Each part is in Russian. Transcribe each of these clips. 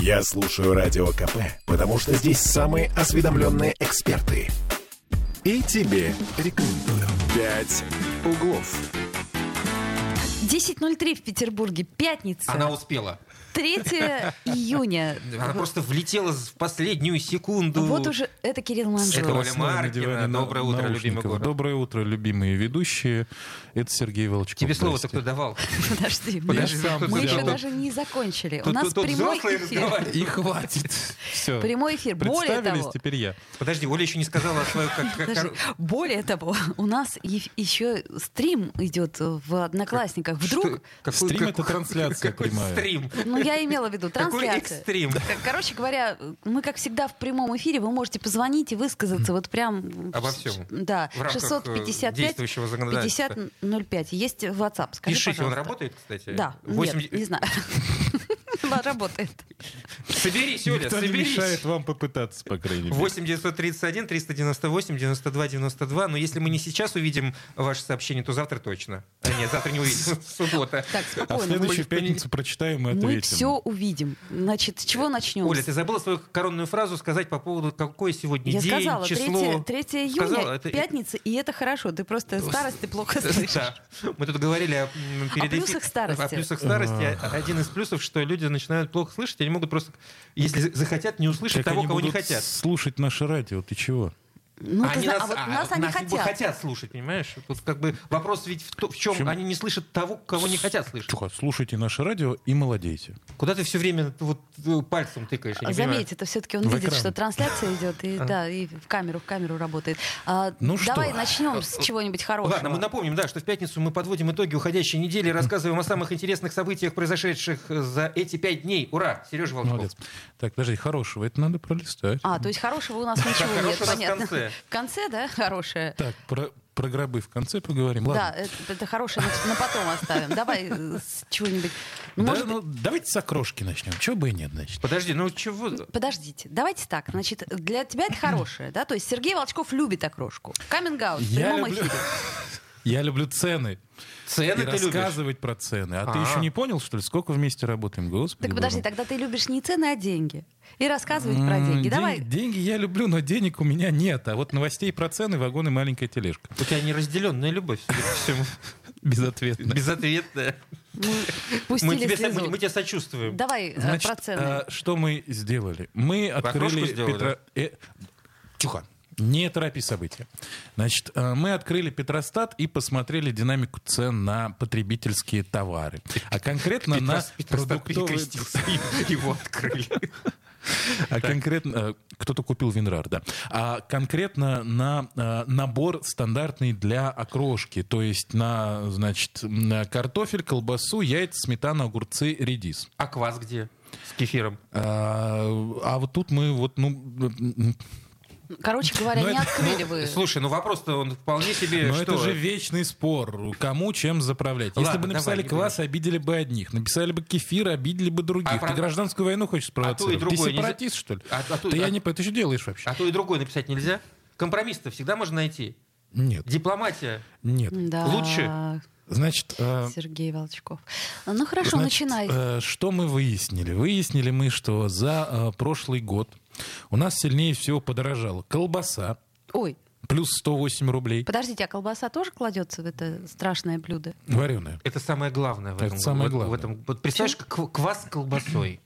Я слушаю Радио КП, потому что здесь самые осведомленные эксперты. И тебе рекомендую. «Пять углов». 10.03 в Петербурге, пятница. Она успела. 3 июня. Она просто влетела в последнюю секунду. Вот уже это Кирилл Это Манжула. Оля Маркина. Доброе утро, любимый город. Доброе утро, любимые ведущие. Это Сергей Волчков. Тебе слово-то кто давал? Подожди, мы, Подожди, мы еще даже не закончили. У нас прямой эфир. И хватит. Все. Прямой эфир. Более Представились, того, теперь я. Подожди, Оля еще не сказала свою... Как- Подожди. Более того, у нас еще стрим идет в Одноклассниках. Вдруг, Стрим — это трансляция прямая. стрим? Ну я имела в виду Какой трансляция. экстрим? Короче говоря, мы, как всегда, в прямом эфире, вы можете позвонить и высказаться вот прям... Обо всем. Да, В рамках, э, 655 действующего законодательства. 5005. Есть WhatsApp, скажи, Пишите, он пожалуйста. работает, кстати? Да, 80 нет, не знаю. Да, Работает. Соберись, Оля, Никто не соберись. мешает вам попытаться, по крайней мере. 8 931 398 92 92. Но если мы не сейчас увидим ваше сообщение, то завтра точно. А нет, завтра не увидим. Суббота. Так, А в спокойно. следующую в понед- пятницу прочитаем и Мы ответим. все увидим. Значит, с чего начнем? Оля, ты забыла свою коронную фразу сказать по поводу, какой сегодня Я день, сказала, 3, число. 3 июня, Сказала, это- пятница, и это хорошо. Ты просто старость, ты плохо слышишь. Да. Мы тут говорили о, перед О плюсах старости. О плюсах старости. А- Один из плюсов, что люди начинают плохо слышать, они могут просто, если захотят, не услышать Как того, кого не хотят. слушать наше радио, ты чего? Ну, Они зна- нас, а вот а, нас они нас хотят. хотят слушать, понимаешь? Тут как бы вопрос ведь в, то- в чем Чем- они не слышат того, кого не хотят слышать. Тихо, слушайте наше радио и молодейте. Куда ты все время вот э, пальцем тыкаешь? я понимаю. Заметь, это все-таки он В видит, экран. что трансляция идет, и да, и в камеру, в камеру работает. А, Ну что? давай начнем с чего-нибудь хорошего. Ладно, мы напомним, да, что в пятницу мы подводим итоги уходящей недели, рассказываем о самых интересных событиях, произошедших за эти пять дней. Ура! Сережа Волчков. Молодец. Так, подожди, хорошего, это надо пролистать. А, то есть хорошего у нас ничего нет, понятно. В конце, да, хорошее. Так, про, про гробы в конце поговорим. Ладно. Да, это, это хорошее на, на потом оставим. Давай э, с чего-нибудь. Да, может быть, ну, давайте с окрошки начнем. Чего бы и нет, значит. Подожди, ну чего? Подождите, давайте так. Значит, для тебя это хорошее, да? То есть Сергей Волчков любит окрошку. Каминг-аут в Я прямом люблю- эфире. Я люблю цены. Цены и ты любишь? рассказывать про цены. А, ты А. еще не понял, что ли, сколько вместе работаем? Господи. Так подожди, тогда ты любишь не цены, а деньги. И рассказывать про М, деньги. день- Давай. Деньги я люблю, но денег у меня нет. А вот новостей про цены, вагоны, маленькая тележка. У тебя неразделенная любовь, всему. Безответно. Безответная. Мы тебе, мы, мы тебе сочувствуем. Давай э, Значит, про цены. а, что мы сделали? Мы открыли... Петро- э, Тихо. Не торопи события. Значит, а, мы открыли Петростат и посмотрели динамику цен на потребительские товары. А конкретно на продуктовые... его открыли. А конкретно э, кто-то купил Винрар, да. А конкретно на э, набор стандартный для окрошки, то есть на, значит, на картофель, колбасу, яйца, сметана, огурцы, редис. А квас где? С кефиром. А, а вот тут мы вот, ну, Короче говоря, ну, не это- открыли вы. Слушай, ну вопрос-то он вполне себе... но что? это же вечный спор, кому чем заправлять. Если бы написали давай, квас, обидели бы одних. Написали бы кефир, обидели бы других. А Ты про- гражданскую войну хочешь спровоцировать? другое Ты нельзя- сепаратист, что ли? А- а то- Ты я а- не... Ты что делаешь вообще? А то и другое написать нельзя? Компромисс-то всегда можно найти. Нет, Дипломатия. нет. Да. Лучше? Значит, э, Сергей Волчков. Ну хорошо, Значит, начинай. э, что мы выяснили? Выяснили мы, что за э, прошлый год у нас сильнее всего подорожала колбаса, Ой, плюс 108 рублей, подождите, а колбаса тоже кладется в это страшное блюдо? вареная. Это самое главное в Это этом. самое в- в главное. этом. Вот представляешь, как квас с колбасой.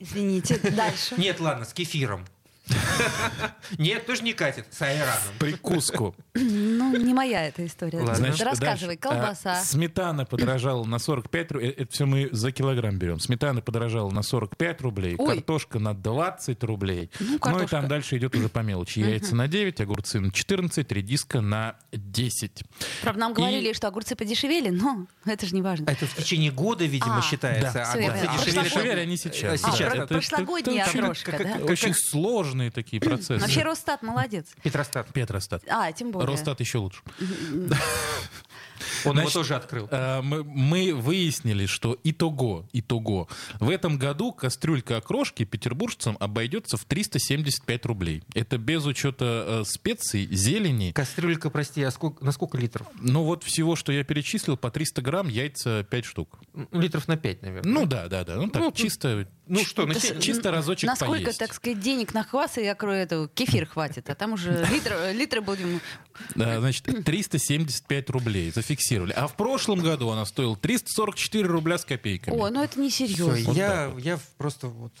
Извините, дальше. Нет, ладно, с кефиром. Нет, тоже не катит. С айраном. Прикуску. Ну, не моя эта история. Значит, рассказывай, дальше. колбаса. А, Сметана подорожала на 45 рублей. Это все мы за килограмм берем. Сметана подорожала на 45 рублей, Ой. картошка на 20 рублей. Ну, Ну и там дальше идет уже по мелочи. Яйца на 9, огурцы на 14, редиска на 10. Правда, нам И- говорили, что огурцы подешевели, но это же не важно. А это в течение года, видимо, А, считается. да. а огурцы дешевели. Они сейчас. А, да. про- Это- прошлогодняя как- да? Очень сложные такие процессы. Вообще Росстат молодец. Петростат. Петростат. А, тем более. Росстат еще лучше. Он Значит, его тоже открыл. Э, Мы, мы выяснили, что итого, итого, в этом году кастрюлька окрошки петербуржцам обойдется в 375 рублей. Это без учета э, специй, зелени. Кастрюлька, прости, а сколько, на сколько литров? Ну вот всего, что я перечислил, по 300 грамм, яйца 5 штук. Литров на 5, наверное. Ну да, да, да. Ну так, Ну, чисто Ну что, ж- чисто разочек Насколько, поесть. так сказать, денег на квас и окро- эту, кефир хватит, а там уже литр, литры будем... Да, значит, 375 рублей зафиксировали. А в прошлом году она стоила 344 рубля с копейками. О, ну это не серьезно. я, я просто вот...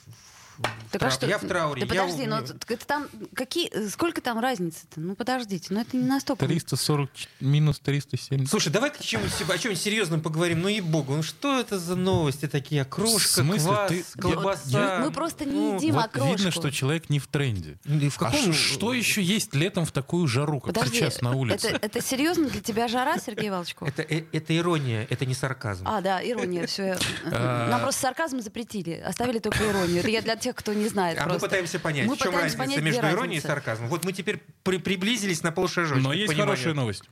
Так а что? Я в трауре. Да я подожди, у- ну так это там какие, э, сколько там разницы-то? Ну подождите, ну это не настолько. 340 минус 370. Слушай, давай о чем-нибудь, о чем-нибудь серьезном поговорим. Ну и богу, ну что это за новости такие? Окрошка, В смысле? квас, Ты- колбаса. Мы просто не Ну, едим Вот окрошку. видно, что человек не в тренде. И в А каком... ш- что еще есть летом в такую жару, как Подожди, сейчас на улице? Это, это серьезно для тебя жара, Сергей Волчков? Это, э- это ирония, это не сарказм. А, да, ирония, все. А. Нам просто сарказм запретили, оставили только иронию. Это я для тех, кто не знает А мы просто. пытаемся понять, Мы в чем пытаемся разница понять, между иронией и сарказмом. Вот мы теперь при- приблизились на полшажочка. Но есть пониманию. хорошая новость.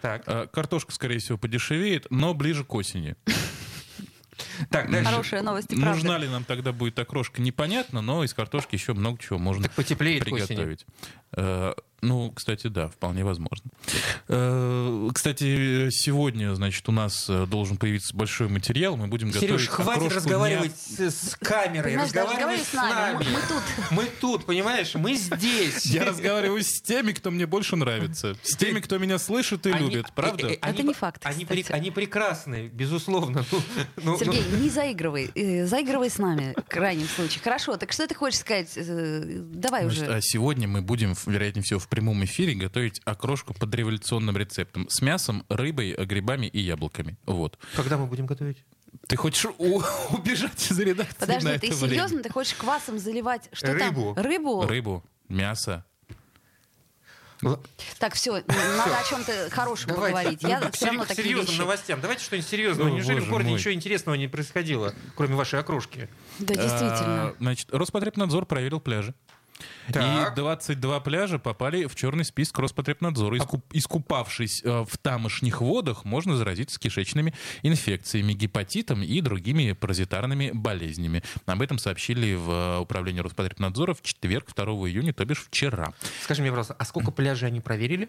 Так, А, Картошка, скорее всего, подешевеет, но ближе к осени. так, дальше. Хорошая новость, и правда. Нужна ли нам тогда будет окрошка, непонятно, но из картошки еще много чего можно Так потеплеет к осени. приготовить. Э, Ну, кстати, да, вполне возможно. Э, Кстати, сегодня, значит, у нас э, должен появиться большой материал. Мы будем готовить Сереж, хватит окрошку разговаривать с, с камерой, разговаривай с нами. Мы- мы тут. Мы тут, понимаешь, мы здесь. Я разговариваю с теми, кто мне больше нравится. С теми, кто меня слышит и Они- любит. Правда? они- Это не факт, Они, кстати. они прекрасны, безусловно. Ну, ну, Сергей, ну, не заигрывай. Заигрывай с нами, в крайнем случае. Хорошо, так что ты хочешь сказать? Давай Значит, уже. а сегодня мы будем, вероятнее всего, в прямом эфире готовить окрошку под революционным рецептом. С мясом, рыбой, грибами и яблоками. Вот. Когда мы будем готовить? Ты хочешь у- убежать из редакции Подожди, на ты это время? серьезно? Ты хочешь квасом заливать? Что Рыбу. там? Рыбу? Рыбу, мясо. Так, все, надо о чем-то хорошем поговорить. Я ну, все равно к такие серьезным вещи. новостям. Давайте что-нибудь серьезное. О, Неужели в городе мой. ничего интересного не происходило, кроме вашей окрошки? Да, действительно. А, Значит, Роспотребнадзор проверил пляжи. Так. И 22 пляжа попали в черный список Роспотребнадзора. Искуп- искупавшись э, в тамошних водах, можно заразиться кишечными инфекциями, гепатитом и другими паразитарными болезнями. Об этом сообщили в э, управлении Роспотребнадзора в четверг, 2 июня, то бишь вчера. Скажи мне, пожалуйста, а сколько пляжей они проверили?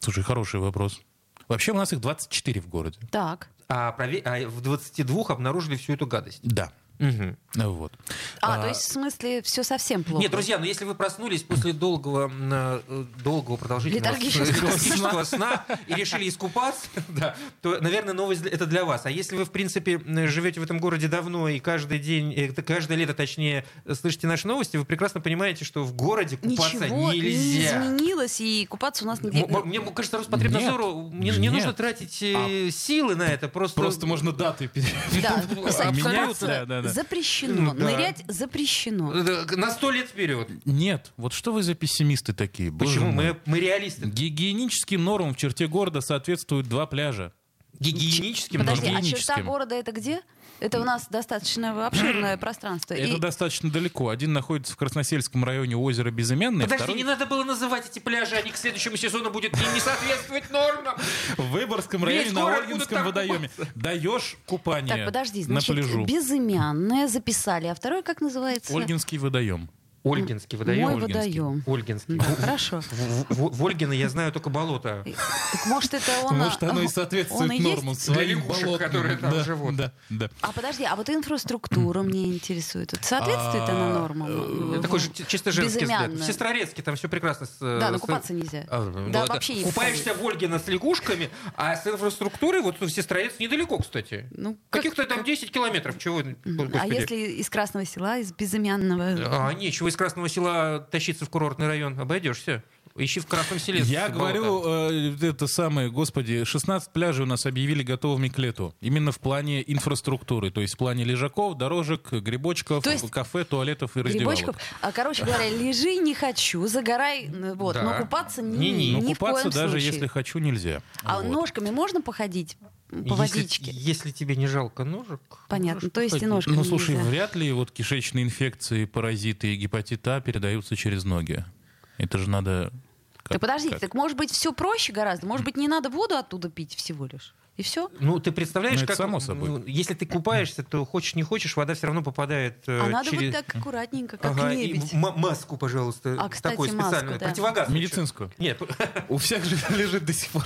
Слушай, хороший вопрос. Вообще у нас их 24 в городе. Так. А, прове- а в 22 обнаружили всю эту гадость. Да. Мгм. Вот. А, А, то есть, в смысле, все совсем плохо. Нет, друзья, но если вы проснулись после долгого, э, долгого продолжительного Летаргического сна и решили искупаться, да, то, наверное, новость это для вас. А если вы, в принципе, живете в этом городе давно и каждый день, э, каждое лето, точнее, слышите наши новости, вы прекрасно понимаете, что в городе купаться Ничего не нельзя. изменилось, и купаться у нас нигде... Мне кажется, Роспотребнадзору не, не нужно тратить э, силы на это. Просто, Просто можно даты пере- Да, купаться да, да, да. запрещено, Ну, да. нырять запрещено. На сто лет вперед. Нет, вот что вы за пессимисты такие? Почему? Мы, мы реалисты. Гигиеническим нормам в черте города соответствуют два пляжа. Гигиеническим Подожди, нормам. а черта города это где? Это у нас достаточно обширное пространство. Это И- достаточно далеко. Один находится в Красносельском районе озера Безымянное, Подожди, второй не надо было называть эти пляжи, они к следующему сезону будут не, не соответствовать нормам. в Выборгском Весь районе на Ольгинском водоеме. Даешь купание Так, подожди, на значит, пляжу. безымянное записали, а второй как называется? Ольгинский водоем. Ольгинский водоем. Мой Ольгинский. водоем. Ольгинский. Да, хорошо. В, в- в Ольгино я знаю только болото. Так может это он... Может, оно и он соответствует и есть? нормам Для своим лягушек, болотным. которые там да, живут. Да, да. А подожди, а вот инфраструктура мне интересует. Вот Соответствует она А, нормам? В- такой же чи- чисто женский взгляд. В. Сестрорецке там все прекрасно. С, э, Да, но с- купаться нельзя. А, ну, Да, это- вообще не Купаешься в Ольгино с лягушками, а с инфраструктурой вот в Сестрорецк недалеко, кстати. Ну, как- Каких-то там 10 километров. Чего, А если из Красного села, из безымянного? А, нечего из Красного села тащиться в курортный район. Обойдешься. Ищи в Красном селе. Я говорю, э, это самое, господи, 16 пляжей у нас объявили готовыми к лету. Именно в плане инфраструктуры. То есть в плане лежаков, дорожек, грибочков, То есть кафе, туалетов и раздевалок. Грибочков. А, короче говоря, лежи не хочу, загорай, вот, Да. но купаться ни, Не-не. ни Но в купаться коем даже случае. если хочу, нельзя. А Вот. ножками можно походить по Если- водичке? Если, тебе не жалко ножек. Понятно, то есть и ножками Ну, слушай, нельзя. вряд ли вот кишечные инфекции, паразиты и гепатит А передаются через ноги. Это же надо... как- Так подождите, как? так может быть все проще гораздо? Может быть не надо воду оттуда пить всего лишь? И все? Ну, ты представляешь, Ну, как... само собой. ну, если ты купаешься, то хочешь не хочешь, вода все равно попадает э, А надо через... быть так аккуратненько, как Ага, и лебедь. м- маску, пожалуйста. А, кстати, такой маску, специальный. да. Противогаз. Медицинскую. Нет, У всех же лежит до сих пор.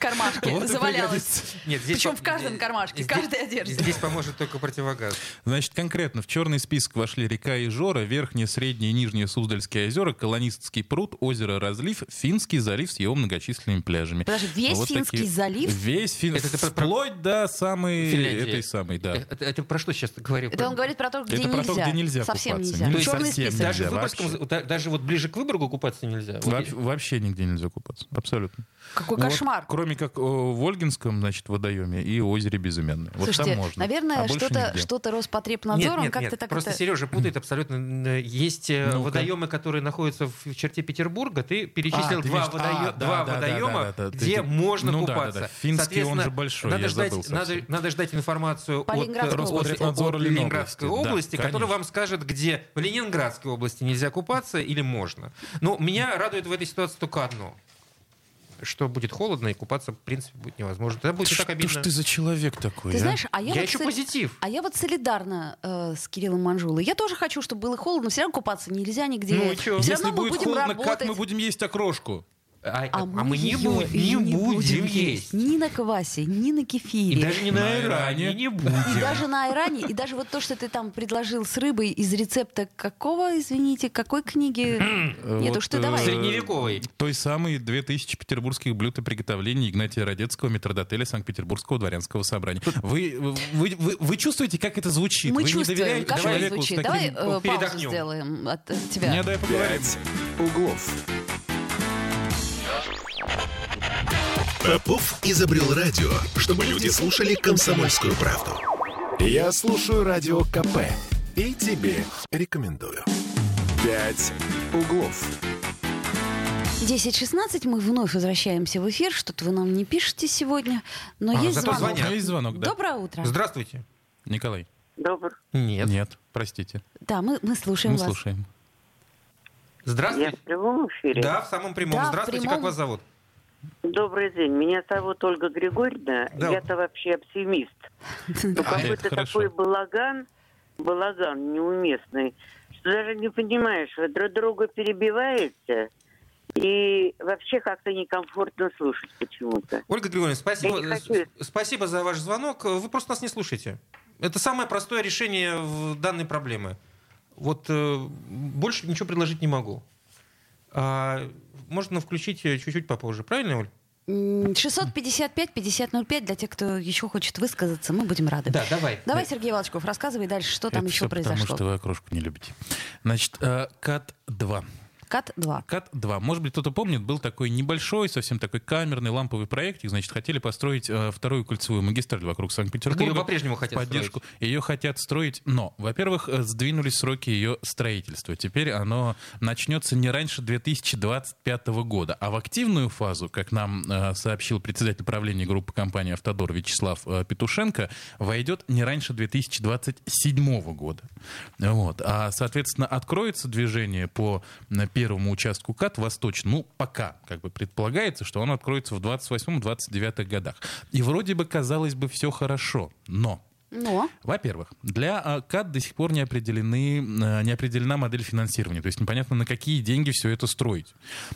Кармашке Вот завалялась. Нет, здесь Причем по- в каждом кармашке, здесь- каждой одежде. Здесь поможет только противогаз. Значит, конкретно в черный список вошли река Ижора, Верхнее, Среднее и Нижнее Суздальские озера, Колонистский пруд, озеро Разлив, Финский залив с его многочисленными пляжами. Подожди, весь Вот Финский такие- залив? Весь Фин... Это ты про- про- Вплоть до самой Финляндии. этой самой, да. Это, это про что сейчас ты говорил? Это он говорит про то, где Это про нельзя. то, где нельзя Совсем купаться. нельзя. Ну, совсем список. Даже, в нельзя Выборгском, вообще. да- даже вот ближе к Выборгу купаться нельзя. Вот Во- и- вообще нигде нельзя купаться. Абсолютно. Какой Вот, кошмар. кроме как э, в Ольгинском, значит, водоеме и озере Безымянное. Вот Слушайте, там можно. наверное, а что-то что-то Роспотребнадзор, он нет, как-то нет, так просто это... Сережа путает абсолютно. Есть э, Ну-ка. водоемы, которые находятся в черте Петербурга. Ты перечислил А, ты два, имеешь- водоё- а, да, два да, да, водоема, да, да, да. где Ты- можно ну да, да, купаться. да. Финский, он же большой, надо я ждать, забыл надо, надо ждать информацию от, э. Роспотребнадзора от Ленинградской. Да, области, который конечно. вам скажет, где в Ленинградской области нельзя купаться или можно. Но меня радует в этой ситуации только одно что будет холодно и купаться, в принципе, будет невозможно. Это будет и так Что обидно. ж ты за человек такой, Ты а? знаешь, а я, Я вот ищу соли- позитив. А я вот солидарна э, с Кириллом Манжулой. Я тоже хочу, чтобы было холодно, все равно купаться нельзя нигде. Ну и? Все Если равно мы будет будем холодно, как работать. мы будем есть окрошку? А, А, а мы не, будем, и не будем есть. Ни на квасе, ни на кефире. И даже не на На Иране Иране. не будем. И даже на айране, и даже вот то, что ты там предложил с рыбой из рецепта какого, извините, какой книги? Нет, Вот, уж ты э, давай. Средневековый. Той самой 2000 петербургских блюд и приготовлений Игнатия Радецкого, метродотеля Санкт-Петербургского дворянского собрания. Вы, вы, вы, вы чувствуете, как это звучит? Мы вы не чувствуем, доверяете как это звучит. Давай э, паузу передохнем. сделаем от, от тебя. Не дай поговорить. «Пять углов». Попов изобрел радио, чтобы люди слушали комсомольскую правду. Я слушаю радио КП и тебе рекомендую. «Пять углов». 10.16, мы вновь возвращаемся в эфир. Что-то вы нам не пишете сегодня, но А, есть зато звонок. звонят. Есть звонок, да? Доброе утро. Здравствуйте. Николай. Добр. Нет. Нет, простите. Да, мы, мы слушаем Мы вас. слушаем. Я Здравствуйте. в прямом эфире. Да, в самом прямом. Да, Здравствуйте, прямом. как вас зовут? Добрый день. Меня зовут Ольга Григорьевна. Да. Я-то вообще оптимист. Но какой-то такой балаган, балаган неуместный, что даже не понимаешь, вы друг друга перебиваете, и вообще как-то некомфортно слушать почему-то. Ольга Григорьевна, спасибо, спасибо за ваш звонок. Вы просто нас не слушаете. Это самое простое решение в данной проблемы. Вот э, больше ничего предложить не могу. А, можно включить чуть-чуть попозже, правильно, Оль? М, 655-5005 для тех, кто еще хочет высказаться, мы будем рады. Да, давай. Давай, Сергей Волчков, рассказывай дальше, что там Это еще всё потому, произошло. что вы окрошку не любите. Значит, э, КАТ-2. КАТ-2. КАТ-2. Может быть, кто-то помнит, был такой небольшой, совсем такой камерный ламповый проектик. Значит, хотели построить э, вторую кольцевую магистраль вокруг Санкт-Петербурга. ее по-прежнему хотят поддержку. Ее хотят строить, но, во-первых, э, сдвинулись сроки ее строительства. Теперь оно начнется не раньше 2025 года. А в активную фазу, как нам э, сообщил председатель правления группы компании «Автодор» Вячеслав э, Петушенко, войдет не раньше 2027 года. Вот. А, соответственно, откроется движение по э, первому участку КАТ восточному. Ну, пока как бы предполагается, что оно откроется в 28-29 годах. И вроде бы, казалось бы, все хорошо. Но Но во-первых, для а, КАТ до сих пор не, определены, а, не определена модель финансирования, то есть непонятно, на какие деньги все это строить.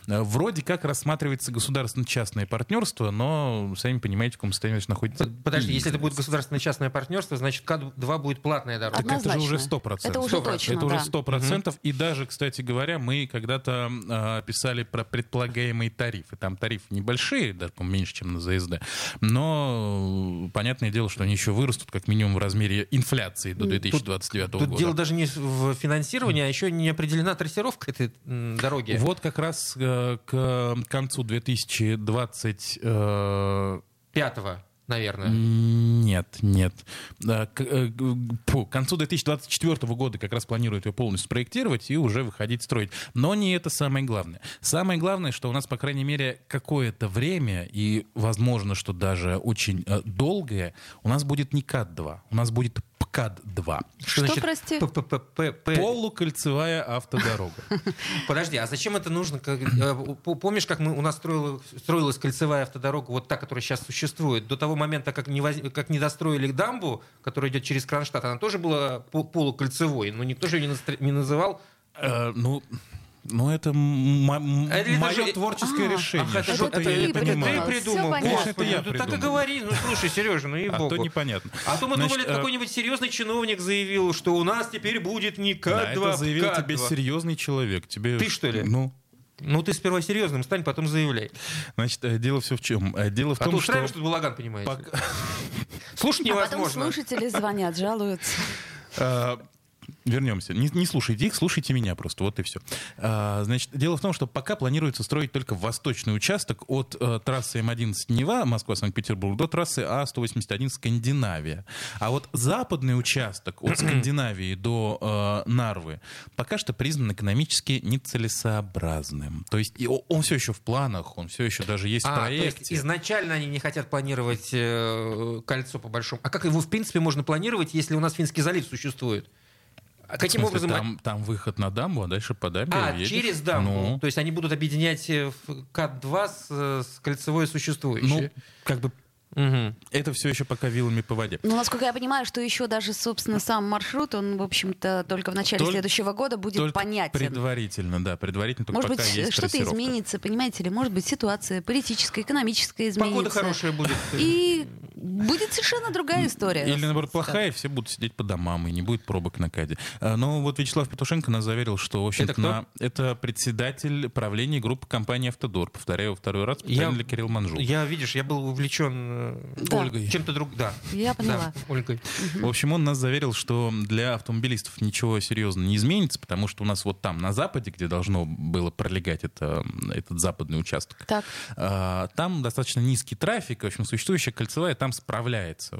А, Вроде как рассматривается государственно-частное партнерство, но, сами понимаете, в каком состоянии находится. Подожди, если это будет государственное частное партнерство, значит, КАД-2 будет платная дорога. Так это же уже 100%. Это уже 100%. точно, Это уже да. сто процентов. И даже, кстати говоря, мы когда-то а, писали про предполагаемые тарифы. Там тарифы небольшие, даже меньше, чем на ЗСД. Но э, понятное дело, что они еще вырастут как минимум в размере инфляции до 2029 Тут года. дело даже не в финансировании, а еще не определена трассировка этой дороги. Вот как раз э, к концу 2020... э, Пятого, наверное. Нет, нет. Э, фу, к концу 2024 года как раз планируют ее полностью спроектировать и уже выходить строить. Но не это самое главное. Самое главное, что у нас, по крайней мере, какое-то время, и возможно, что даже очень э, долгое, у нас будет не КАТ-2, у нас будет ПКАД-2. Что, прости? ППП. Полукольцевая автодорога. Подожди, а зачем это нужно? Э, Помнишь, как мы, у нас строила- строилась кольцевая автодорога, вот та, которая сейчас существует, до того момента, как не, воз- как не достроили дамбу, которая идет через Кронштадт, она тоже была по- полукольцевой, но никто же ее не называл. Э, Ну, Ну, это А это мое творческое А, решение. Ах, это, это, я не ты это понимаю. придумал. ты придумал. Конечно, это я ну так и придумал. говори. Ну слушай, Сережа, ну и А то непонятно. А то мы Значит, думали, э, какой-нибудь серьезный чиновник заявил, что у нас теперь будет не Да, К2, это заявил К2. тебе серьезный человек. Тебе, Ты, что ли? Ну, Ну ты сперва серьезным стань, потом заявляй. значит, э, дело все в чем? Э, Дело в А том, то что... устраиваешь тут балаган, понимаете. пока- Слушать А потом невозможно. слушатели звонят, жалуются. А, Вернемся. Не, не слушайте их, слушайте меня просто. Вот и все. значит, дело в том, что пока планируется строить только восточный участок от э, трассы М11 Нева, Москва-Санкт-Петербург, до трассы А181 Скандинавия. А вот западный участок от Скандинавии до э, Нарвы пока что признан экономически нецелесообразным. То есть и о- он все еще в планах, он все еще даже есть в А, то есть проекте. изначально они не хотят планировать э, кольцо по большому. А как его в принципе можно планировать, если у нас Финский залив существует? А каким смысле, образом? там, там выход на дамбу, а дальше по дамбе А, едешь. через дамбу. Ну, То есть они будут объединять э, в КАТ-2 с, э, с кольцевой ну, существующей. как бы Мгм. это все еще пока вилами по воде. Ну, насколько я понимаю, что еще даже, собственно, сам маршрут, он, в общем-то, только в начале Только- следующего года будет Только понятен. предварительно, да, предварительно, только Может быть, пока есть что-то изменится, понимаете ли? Может быть, ситуация политическая, экономическая изменится. Погода хорошая будет. И будет совершенно другая история. Или, наоборот, плохая, и все будут сидеть по домам, и не будет пробок на КАДе. А, Но вот Вячеслав Петушенко нас заверил, что, в общем-то, Это на- это председатель правления группы компании «Автодор». Повторяю во второй раз, Я- Кирилл Манжул. Я, видишь, я был увлечен Да. Ольгой. чем-то другим. Да. Я поняла. Да, Ольгой. В общем, он нас заверил, что для автомобилистов ничего серьезного не изменится, потому что у нас вот там, на западе, где должно было пролегать это, этот западный участок, Так. а, там достаточно низкий трафик, в общем, существующая кольцевая там справляется.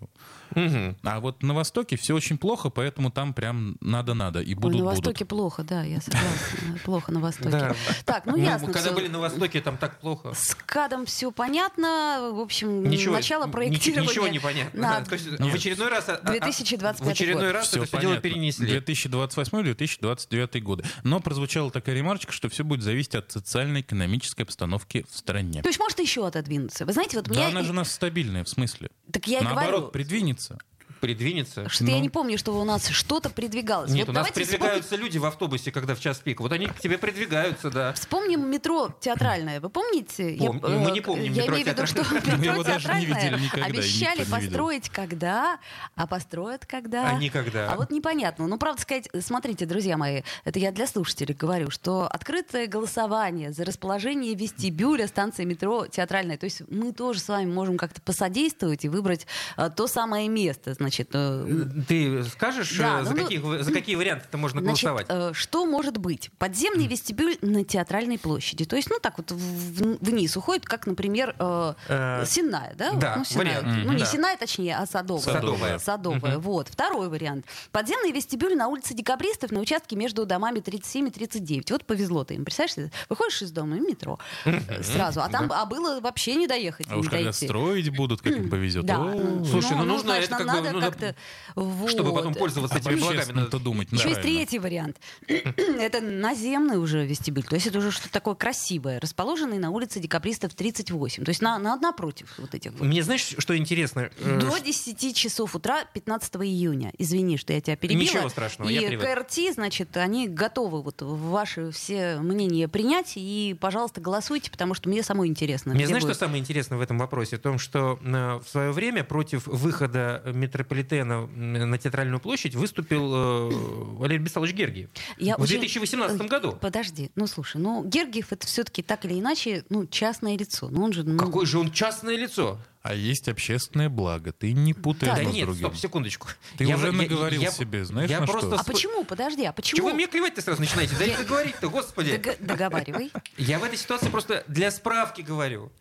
Мгм. А вот на Востоке все очень плохо, поэтому там прям надо-надо, и Ой, будут на будут. Востоке плохо, да, я согласна. Плохо на Востоке. Так, ну Ну, ясно. Когда были на Востоке, там так плохо. С КАДом все понятно. В общем, Ничего, начало ничего- проектирования. Ничего не понятно. на То есть Нет. в очередной раз... а- а- 2025 В очередной год. раз это все дело перенесли. 2028-2029 годы. Но прозвучала такая ремарочка, что все будет зависеть от социально-экономической обстановки в стране. То есть может еще отодвинуться. Вы знаете, вот Да меня... она же у нас стабильная, в смысле. Так я и Наоборот, говорю, придвинется. Придвинется. что я Ну. не помню, чтобы у нас что-то придвигалось. Нет, Вот у нас придвигаются люди в автобусе, когда в час пик. Вот они к тебе придвигаются, да. Вспомним метро театральное. Вы помните? Пом- э, мы не помним Я метро имею в виду, что театральное. Мы его метро даже не театральное видели никогда, обещали построить когда, а построят когда. А никогда. А вот непонятно. Ну, правда сказать, смотрите, друзья мои, это я для слушателей говорю, что открытое голосование за расположение вестибюля станции метро театральная. То есть мы тоже с вами можем как-то посодействовать и выбрать э, то самое место. Значит, э, Ты скажешь, Да, э, ну, за, ну, каких, за какие варианты это можно Значит, голосовать? э, что может быть? Подземный вестибюль на театральной площади. То есть, ну так вот вниз уходит, как, например, э, Э, Сенная, да? да, ну, Сенная. вариант. Ну, не Да. Сенная, точнее, а Садовая. Садовая. Садовая, вот. Второй вариант. Подземный вестибюль на улице Декабристов на участке между домами 37 и 39. Вот повезло ты им. Представляешь, выходишь из дома и метро э, сразу. А там а было вообще не доехать, А уж когда строить будут, как им повезет. Да. О, Слушай, ну, нужно значит, это как бы, ну, как-то... вот. Чтобы потом пользоваться этими благами. Надо- думать Еще есть третий вариант. это наземный уже вестибюль. То есть это уже что-то такое красивое, расположенный на улице Декабристов 38. То есть на, на, напротив вот этих вот. Мне знаешь, что интересно? Э, До 10 часов утра 15 июня. Извини, что я тебя перебила. Ничего страшного, И я привык. КРТ, значит, они готовы вот ваши все мнения принять. И, пожалуйста, голосуйте, потому что мне самой интересно. Мне знаешь, что будет. самое интересное в этом вопросе? В том, что э, в свое время против выхода метрополитена на театральную площадь выступил э, Валерий Бесталович Гергиев. Я в очень- 2018 Ой, году. Подожди, ну слушай, ну Гергиев это все-таки так или иначе, ну, частное лицо. Ну, он же, ну, Какое же он частное лицо? А есть общественное благо. Ты не путай Да, Да одно с нет, другим. стоп, секундочку. Ты Я уже я- наговорил я- себе, знаешь, я на просто что? А почему? Подожди, а почему? Чего вы мне клевать-то сразу начинаете? Дайте договорить-то, господи. Дог- Договаривай. Я в этой ситуации просто для справки говорю,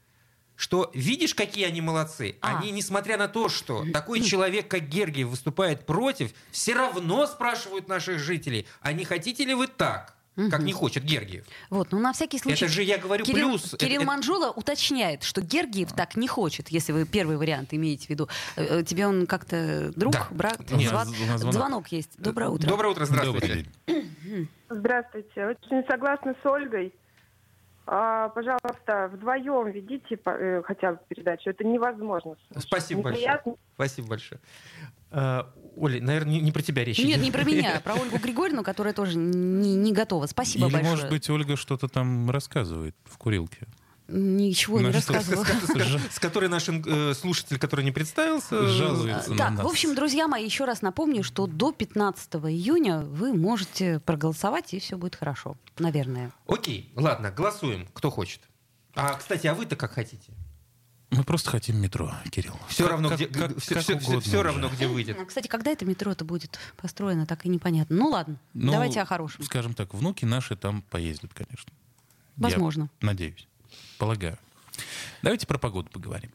что видишь, какие они молодцы. А. Они, несмотря на то, что такой человек, как Гергиев, выступает против, все равно спрашивают наших жителей, а не хотите ли вы так, как не хочет Гергиев? Вот, ну на всякий случай. Это же я говорю Кирилл, плюс. Кирилл Это- Манжула уточняет, что Гергиев так не хочет, если вы первый вариант имеете в виду. Э, э, Тебе он как-то друг, Да. брат, Нет, звон- звонок. звонок есть. Доброе утро. Доброе утро, здравствуйте. Добрый день. Здравствуйте. Очень согласна с Ольгой. А, пожалуйста, вдвоем ведите э, хотя бы передачу. Это невозможно. слушать. Спасибо большое. Неприятно. Спасибо большое. Оля, наверное, не, не про тебя речь Нет, идет. не про меня, а про Ольгу Григорьевну, которая тоже не, не готова. Спасибо Или, большое. может быть, Ольга что-то там рассказывает в курилке. Ничего не Ну, что- рассказывала. С которой наш э, слушатель, который не представился... Жалуется на Так, в общем, друзья мои, еще раз напомню, что до 15 июня вы можете проголосовать, и все будет хорошо. Наверное. Окей, ладно, голосуем, кто хочет. А, кстати, а вы-то как хотите? Мы просто хотим метро, Кирилл. Все Как- равно, как- где, как- все, как все- все уже. равно, где выйдет. А, Кстати, когда это метро-то будет построено, так и непонятно. Ну ладно, Ну, давайте о хорошем. Скажем так, внуки наши там поездят, конечно. Я Возможно. надеюсь. Полагаю. Давайте про погоду поговорим.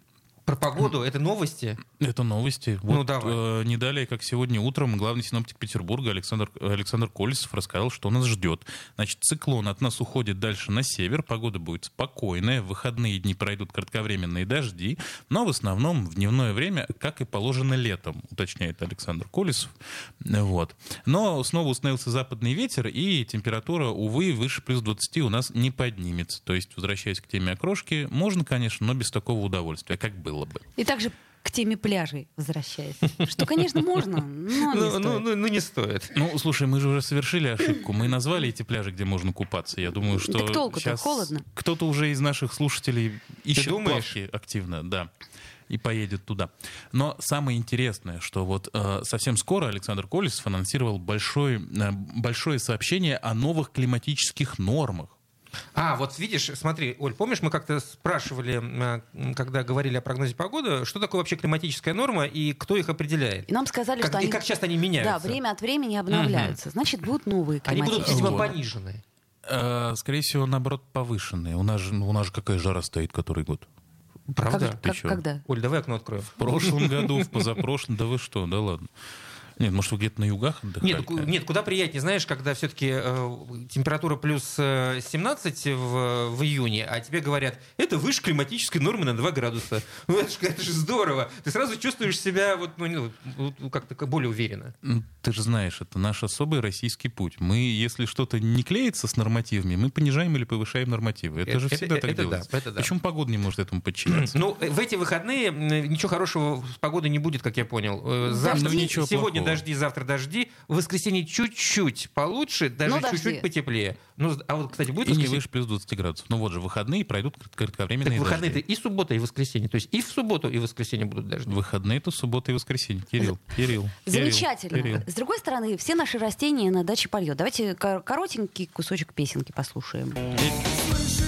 Про погоду, это новости. Это новости. Ну, Вот, давай. э, не далее, как сегодня утром, главный синоптик Петербурга Александр, Александр Колесов рассказал, что нас ждет. Значит, циклон от нас уходит дальше на север, погода будет спокойная, в выходные дни пройдут кратковременные дожди, но в основном в дневное время, как и положено летом, уточняет Александр Колесов. Вот. Но снова установился западный ветер, и температура, увы, выше плюс 20 у нас не поднимется. То есть, возвращаясь к теме окрошки, можно, конечно, но без такого удовольствия, как было бы. И также к теме пляжей возвращаясь. Что, конечно, можно, но не Ну, ну, стоит. ну, ну, не стоит. Ну, слушай, мы же уже совершили ошибку. Мы назвали эти пляжи, где можно купаться. Я думаю, что Так толку-то, сейчас холодно. кто-то уже из наших слушателей ищет думаешь? плавки активно, да, и поедет туда. Но самое интересное, что вот э, совсем скоро Александр Колесов анонсировал большой, э, большое сообщение о новых климатических нормах. А, вот видишь, смотри, Оль, помнишь, мы как-то спрашивали, когда говорили о прогнозе погоды, что такое вообще климатическая норма и кто их определяет? И нам сказали, Как, что и они... как часто они меняются? Да, время от времени обновляются. Значит, будут новые Они будут, климатические видимо, Вот. нормы. пониженные. Э, скорее всего, наоборот, повышенные. У нас же, ну, у нас же какая жара стоит который год. Правда? Как- Ты как- когда? Оль, давай окно откроем. В прошлом году, в позапрошлом, да вы что, да ладно. Нет, может, вы где-то на югах отдыхали? Нет, нет, куда приятнее, знаешь, когда все-таки температура плюс э, 17 в, в июне, а тебе говорят, это выше климатической нормы на 2 градуса. Ну, это, ж, это же здорово. Ты сразу чувствуешь себя вот, ну, вот как-то как более уверенно. Ты же знаешь, это наш особый российский путь. Мы, если что-то не клеится с нормативами, мы понижаем или повышаем нормативы. Это, Это- же это- всегда так это да, делается. это да. Почему погода не может этому подчиняться? Ну, э, в эти выходные ничего хорошего с погодой не будет, как я понял. Э, Завтра, Ну, ничего сегодня плохого. дожди, завтра дожди. В воскресенье чуть-чуть получше, даже Ну, чуть-чуть потеплее. Ну, а вот, кстати, будет И не выше плюс 20 градусов. Ну вот же, выходные пройдут крат- Так кратковременные выходные дожди. и суббота, и воскресенье. То есть и в субботу, и в воскресенье будут дожди. Выходные это суббота и воскресенье. Кирилл, Кирилл. Кирилл, Замечательно. Кирилл. С другой стороны, все наши растения на даче польет. Давайте кор- коротенький кусочек песенки послушаем. Слышишь,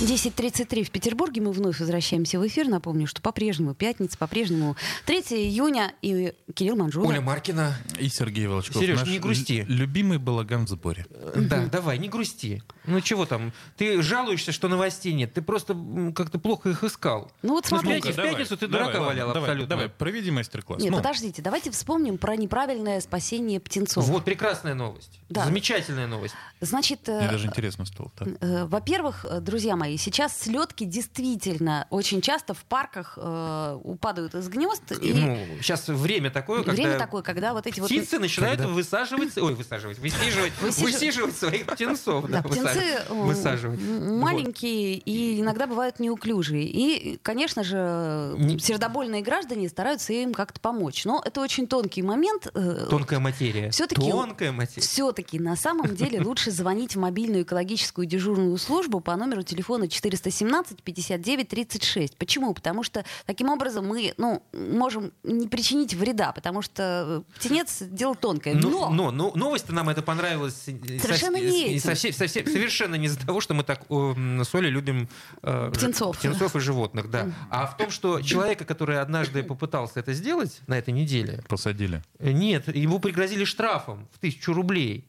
10.33 в Петербурге. Мы вновь возвращаемся в эфир. Напомню, что по-прежнему пятница, по-прежнему 3 июня. И Кирилл Манжула. Оля Маркина. И Сергей Волчков. Серёж, наш не грусти. любимый балаган в сборе. Да, давай, не грусти. Ну чего там? Ты жалуешься, что новостей нет. Ты просто как-то плохо их искал. Ну вот Ну, смотрите. в пятницу ты дурака валял давай, абсолютно. Давай, проведи мастер-класс. Нет, Ну, подождите, давайте вспомним про неправильное спасение птенцов. Вот прекрасная новость. Да. Замечательная новость. Значит, э, Мне даже интересно стало. Э, Во-первых, э, друзья мои, сейчас слетки действительно очень часто в парках э, упадают из гнезд. И Ну, сейчас время такое, когда время такое, когда вот эти вот... птицы начинают высаживать, ой, высаживать, высиживать, Высиживать. высиживать своих птенцов. Да, да, птенцы высаживать. э, Высаживать. м, Вот. маленькие и иногда бывают неуклюжие. И, конечно же, Не- сердобольные граждане стараются им как-то помочь. Но это очень тонкий момент. э, Тонкая материя. Всё-таки- Тонкая материя. Все-таки на самом деле лучше звонить в мобильную экологическую дежурную службу по номеру телефона телефону 417 59 36. Почему? Потому что таким образом мы ну, можем не причинить вреда, потому что э, птенец дело тонкое. Ну, Но, но, но новость нам это понравилась Совершенно со- не этим. совсем, совсем- совершенно не из-за того, что мы так э, с Олей любим э, Птенцов. птенцов и животных, да. А в том, что человека, который однажды попытался это сделать на этой неделе, Посадили. э, нет, ему пригрозили штрафом в тысячу рублей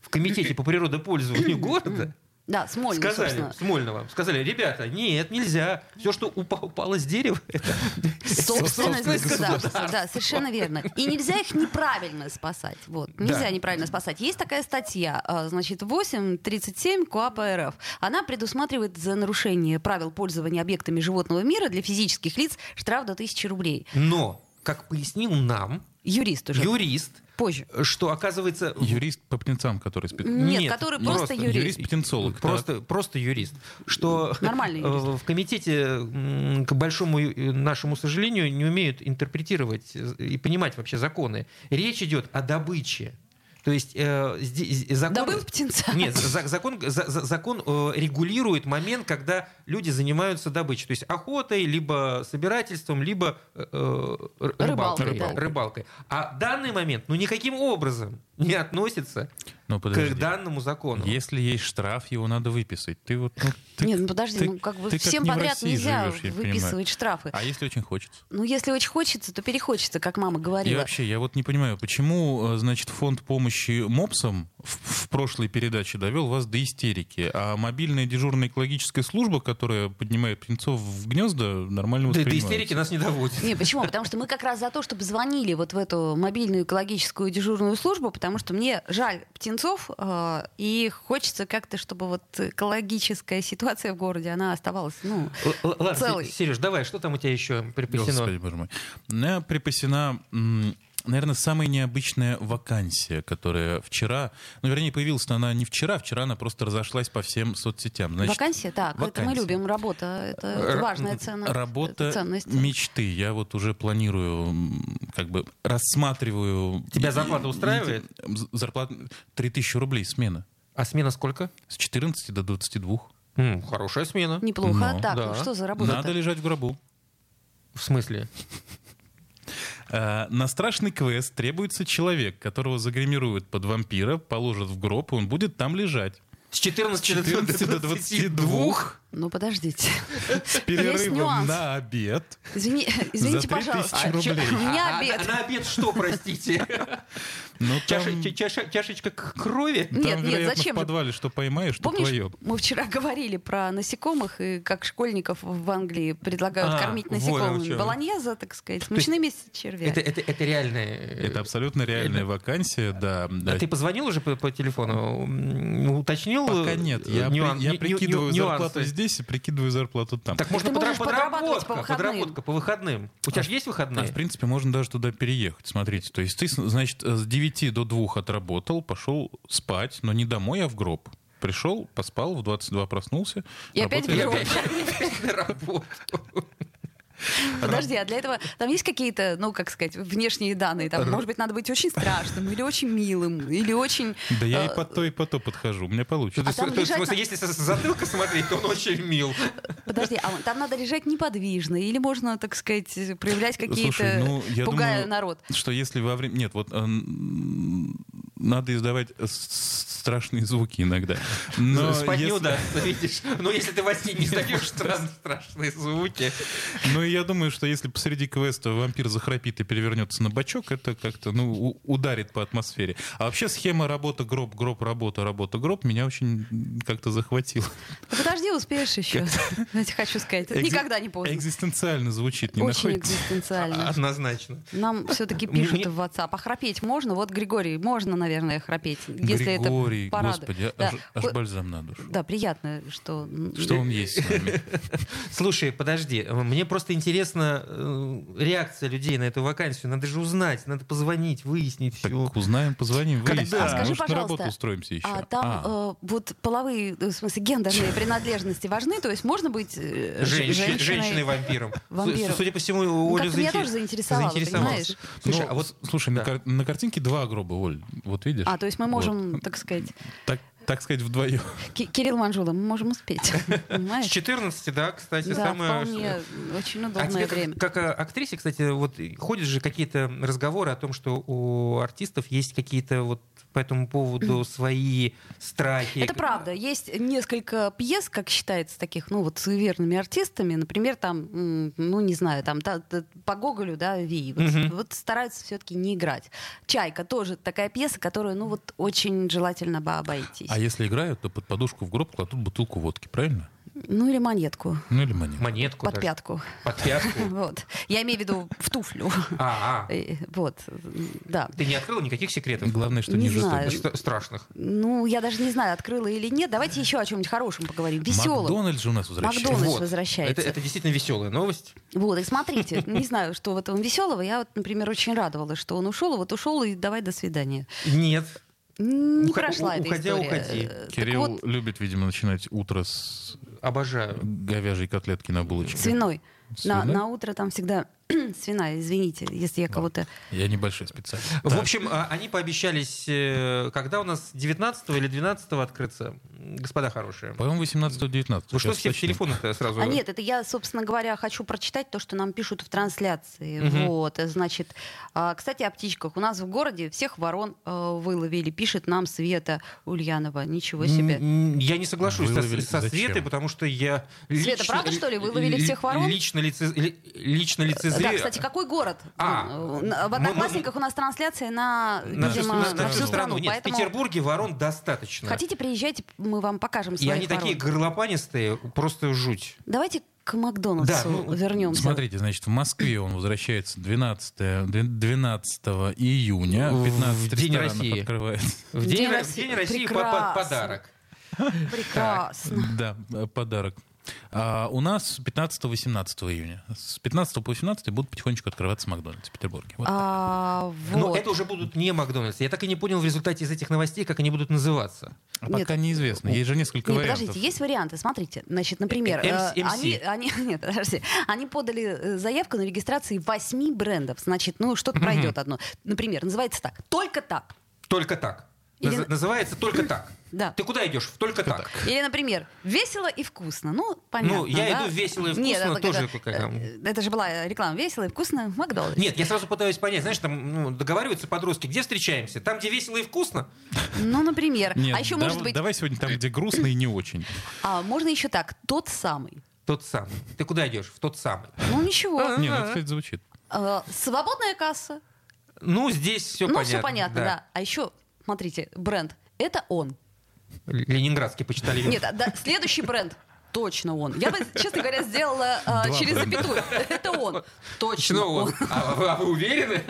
в комитете по природопользованию города. Да, Смольный, Сказали, собственно. Смольного, сказали, ребята, нет, нельзя. Все, что упа- упало с дерева, это Собственность государства. Да, совершенно верно. И нельзя их неправильно спасать. Вот. Нельзя Да. неправильно спасать. Есть такая статья, а, значит, 8.37 КОАПа РФ. Она предусматривает за нарушение правил пользования объектами животного мира для физических лиц штраф до 1000 рублей. Но, как пояснил нам Юрист уже. юрист, Позже. что оказывается... Юрист по птенцам, который спит. Нет, Нет, который просто просто юрист. Юрист-птенцолог. Просто, просто юрист. Что Нормальный юрист. в комитете, к большому э, нашему сожалению, не умеют интерпретировать и понимать вообще законы. Речь идет о добыче. То есть э, здесь закон... Добыл птенца. Нет, за- закон, за- за- закон э, регулирует момент, когда люди занимаются добычей. То есть охотой, либо собирательством, либо э, э, Рыбалкой, рыбалкой. да. рыбалкой. А данный момент ну, никаким образом не относится Ну, подожди. к данному закону. Если есть штраф, его надо выписать. Ты вот, ну, ты- Нет, ну подожди, ты- ну как бы ты как всем в подряд нельзя живешь, выписывать понимаю. штрафы. А если очень хочется? Ну, если очень хочется, то перехочется, как мама И говорила. вообще, я вот не понимаю, почему, э, значит, фонд помощи МОПСам в, в прошлой передаче довел вас до истерики, а мобильная дежурная экологическая служба, которая поднимает птенцов в гнезда, нормально Да, до воспринимается? истерики нас не доводит. Не, почему? Потому что мы как раз за то, чтобы звонили вот в эту мобильную экологическую дежурную службу, потому что мне жаль птенцов, э, и хочется как-то, чтобы вот экологическая ситуация в городе, она оставалась, ну, Л- Целый. Сереж, давай, что там у тебя еще припасено? Господи, боже мой. У меня припасена, м, наверное, самая необычная вакансия, которая вчера, ну, вернее, появилась она не вчера, вчера она просто разошлась по всем соцсетям. Значит, вакансия, так, это мы вакансия. любим, работа, это важная цена. Работа это ценность. мечты. Я вот уже планирую, как бы рассматриваю... Тебя зарплата устраивает? Зарплата 3000 рублей смена. А смена сколько? С 14 до 22. М, хорошая смена. Неплохо. Но, так, да. ну что за работа? Надо лежать в гробу. В смысле? Э, На страшный квест требуется человек, которого загримируют под вампира, положат в гроб, и он будет там лежать. С 14, 14 до 22 Ну, подождите. с перерывом на обед. Извини, извините, За 3000 пожалуйста. А, рублей. а- а- обед. а на обед что, простите? Ну, там, Чаша- ча- чаша- Чашечка крови? там, Нет, нет, вероятно, зачем в подвале что поймаешь, что Помнишь, твое. мы вчера говорили про насекомых и как школьников в Англии предлагают А, кормить вот насекомыми. Болоньеза, так сказать, с мучными червями. Это, это, это реальное. Это абсолютно реальная вакансия, да. да. А ты позвонил уже по, по телефону? Уточнил? Пока э, нет. Я, нюан- при- я прикидываю нюансы? зарплату здесь и прикидываю зарплату там. Так можно подра- подрабатывать по подработка, выходным. подработка по выходным. У тебя же есть А, выходные? в принципе, можно даже туда переехать. Смотрите, то есть ты, значит, с 9 до 2 отработал, пошел спать, но не домой, а в гроб. Пришел, поспал, в 22 проснулся. И опять в гроб. Подожди, а для этого там есть какие-то, ну, как сказать, внешние данные? Там, может быть, надо быть очень страшным, или очень милым, или очень... Да я и э, по то, и по то подхожу. Мне получится. А там То лежать смысле, если с затылка смотреть, то он очень мил. Подожди, а там надо лежать неподвижно, или можно, так сказать, проявлять какие-то, Слушай, ну, я пугая думаю, народ? Что если во время... Нет, вот э, надо издавать страшные звуки иногда. Но не если- удастся, видишь. Но если ты во сне не издаешь страшные звуки. Ну, я думаю, что если посреди квеста вампир захрапит и перевернется на бочок, это как-то, ну, ударит по атмосфере. А вообще схема работа, гроб, гроб, работа, работа, гроб меня очень как-то захватила. Ну, Подожди, успеешь еще. Знаете, хочу сказать, никогда не поздно. Экзистенциально звучит, не Очень экзистенциально. Однозначно. Нам все-таки пишут в WhatsApp, а храпеть можно? Вот, Григорий, можно, наверное, храпеть, если Григорий, это парады. господи, Да. аж, бальзам на душу. Да, приятно, что... Что он есть с нами. Слушай, подожди, мне просто интересна э, реакция людей на эту вакансию. Надо же узнать, надо позвонить, выяснить все. Так узнаем, позвоним, Когда? выясним. А скажи, Может, на пожалуйста, работу устроимся еще. А там А, э, вот половые, э, в смысле, гендерные принадлежности важны? То есть можно быть э, ж- Женщи- женщиной? Женщиной-вампиром. Вампиром. Судя по всему, Олю Как-то меня заинте- тоже заинтересовало, понимаешь? Слушай, ну, а вот слушай, на, да. кар- на картинке два гроба, Оль. Вот видишь? А, то есть мы Вот. можем, так сказать... Так, Так сказать, вдвоем. Ки- Кирилл Манжула, мы можем успеть. С Понимаешь? 14, да, кстати, Да, самое... вполне. Очень А удобное тебе время. как, э, актрисе, кстати, вот ходят же какие-то разговоры о том, что у артистов есть какие-то вот по этому поводу свои страхи. Это правда. Есть несколько пьес, как считается, таких, ну, вот суеверными артистами. Например, там, ну, не знаю, там та- та- по Гоголю, да, Ви. Вот, вот стараются все-таки не играть. Чайка тоже такая пьеса, которую, ну, вот очень желательно бы обойтись. А если играют, то под подушку в гроб кладут бутылку водки, правильно? Ну, или монетку Ну или монету. Монетку. под даже. пятку. Под пятку. Вот. Я имею в виду в туфлю. А, а. Вот, да. Ты не открыла никаких секретов? Главное, что Не не, знаю. Страшных. Ну, я даже не знаю, открыла или нет. Давайте еще о чем-нибудь хорошем поговорим. Веселом. Макдональдс же у нас возвращается. Макдональдс Вот. возвращается. Это, это действительно веселая новость. Вот, и смотрите, не знаю, что в этом веселого. Я вот, например, очень радовалась, что он ушел, и вот ушел, и давай до свидания. Нет. Не Ухо- прошла эта уходя, история. уходи. Так Кирилл вот, любит, видимо, начинать утро с Обожаю. говяжьей котлетки на булочке. свиной. На, Свиной? на утро там всегда свиная, извините, если я кого-то... Я небольшой специалист. В Так, общем, а, они пообещались, э, когда у нас 19 или 12 открыться, господа хорошие. По-моему, 18-19. Вы что все в телефонах-то сразу? А нет, это я, собственно говоря, хочу прочитать то, что нам пишут в трансляции. Мгм. Вот, значит, а, кстати, о птичках. У нас в городе всех ворон э, выловили, пишет нам Света Ульянова. Ничего себе. Я не соглашусь со, Выловили со зачем? Светой, потому что я... Света, правда, что ли? Выловили ли- всех ворон? Лично, лице, ли- лично лицезрю... Да, кстати, какой город? А, Ну, в мы- Одноклассниках у нас трансляция на, на, всю- видимо, на- на, на всю страну. Нет, поэтому в Петербурге ворон достаточно. хотите, приезжайте, мы вам покажем И своих они такие горлопанистые, просто жуть. Давайте к Макдональдсу Да, ну, вернемся. Смотрите, значит, в Москве он возвращается 12, 12 июня. В 15 День ресторанов России. открывается. В День День, Ро- в России. День России по- по- Прекрасно. подарок. Прекрасно. Да, э, подарок. А у нас 15-18 июня. С 15 по 18 будут потихонечку открываться Макдональдс в Петербурге. Вот. А, Но вот. это уже будут не Макдональдс. Я так и не понял в результате из этих новостей, как они будут называться. А пока неизвестно. Есть же несколько Нет, вариантов. подождите, есть варианты. Смотрите, значит, например, э, MC. они, они, нет, подожди, они подали э, заявку на регистрацию восьми брендов. Значит, ну что-то пройдет одно. Например, называется так: только так. Только так. Или- Наз- Называется только так. Да. Ты куда идешь? Только так. Или, например, весело и вкусно. Ну, понятно. Ну, я да? иду весело и Нет, вкусно, это, тоже это, какая- э, это же была реклама весело и вкусно в Макдональдс. Нет, я сразу пытаюсь понять, знаешь, там ну, договариваются подростки, где встречаемся? Там, где весело и вкусно? Ну, например. Нет, а еще да- может быть, Давай сегодня там, где грустно и не очень. а, можно еще так, тот самый. Тот самый. Ты куда идешь? В тот самый. Ну ничего. Не, ну это, кстати, звучит. Э, свободная касса. Ну, здесь все ну, понятно. все понятно, да. А еще, смотрите, бренд. Это он. Ленинградский почитали. Нет, а, да, следующий бренд. Точно он. Я бы, честно говоря, сделала а, через бренда. запятую. Это он. Точно он. он. А вы, а вы уверены?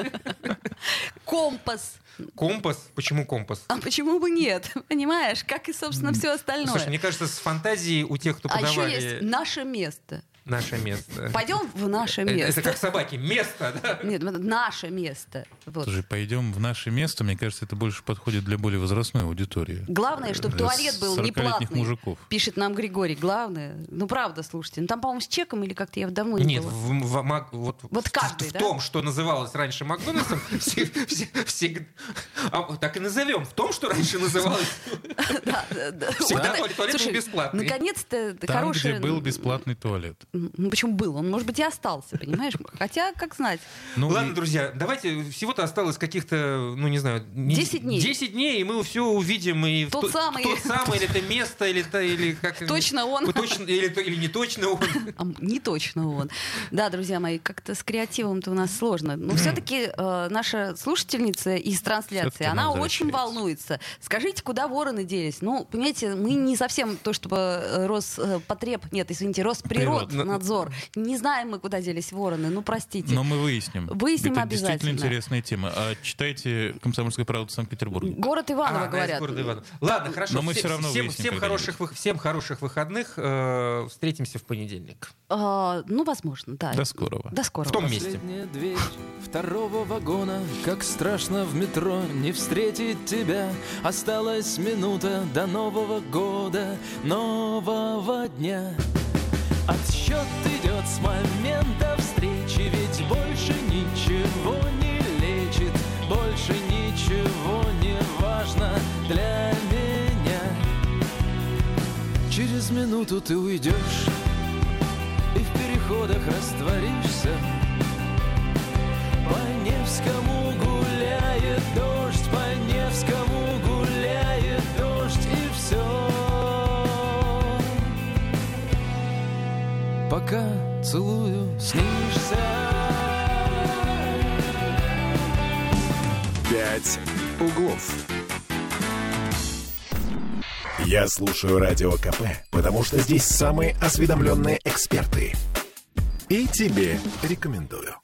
Компас. Компас? Почему компас? А почему бы нет? Понимаешь, как и, собственно, все остальное. Слушай, мне кажется, с фантазией у тех, кто а еще подавали есть наше место. Наше место. Пойдем в наше Э, место. Это как собаки. Место, да? Нет, наше место. Вот. Слушай, пойдем в наше место. Мне кажется, это больше подходит для более возрастной аудитории. Главное, чтобы туалет был не 40-летних платный. мужиков. Пишет нам Григорий. Главное. Ну, правда, слушайте. Ну, там, по-моему, с чеком или как-то я давно не Нет, в, в- Мак- вот, Вот в- каждый, в, да? том, что называлось раньше Макдональдсом, все, все- все- а, так и назовем. В том, что раньше называлось. Да, да, да. Всегда туалет- бесплатный. Наконец-то Там, хороший... где был бесплатный туалет. Ну, почему был? Он, может быть, и остался, понимаешь? Хотя, как знать. Ну, Ладно, и- друзья, давайте всего-то осталось каких-то, ну не знаю, не- 10 дней. 10 дней, и мы все увидим. И в Тот то- самый. Тот самый, или это место, или, это, или как... Точно он. Точно, или, то- или не точно он. А, не точно он. Да, друзья мои, как-то с креативом-то у нас сложно. Но все-таки наша слушательница из трансляции, она очень волнуется. Скажите, куда вороны делись? Ну, понимаете, мы не совсем то, чтобы э, Роспотреб, нет, извините, Росприроднадзор. Не знаем мы, куда делись вороны. Ну, простите. Но мы выясним. Выясним это обязательно. действительно интересная тема. А читайте «Комсомольская правда» Санкт-Петербурге. Город Иваново, А, говорят. из города Иваново. Ладно, хорошо. Но мы Все- всё равно всем, выясним всем, хороших, всем хороших выходных. э, встретимся в понедельник. А, ну, возможно, да. До скорого. До скорого. В том месте. Последняя дверь второго вагона Как страшно в метро не встретить тебя Осталась минута до Нового года Нового дня Отсчет идет с момента встречи Ведь больше ничего не лечит Больше ничего не важно для меня. Через минуту ты уйдешь И в переходах растворишься. По Невскому гуляет дождь По Невскому Пока целую, снишься «Пять углов». Я слушаю Радио КП, потому что здесь самые осведомленные эксперты. И тебе рекомендую.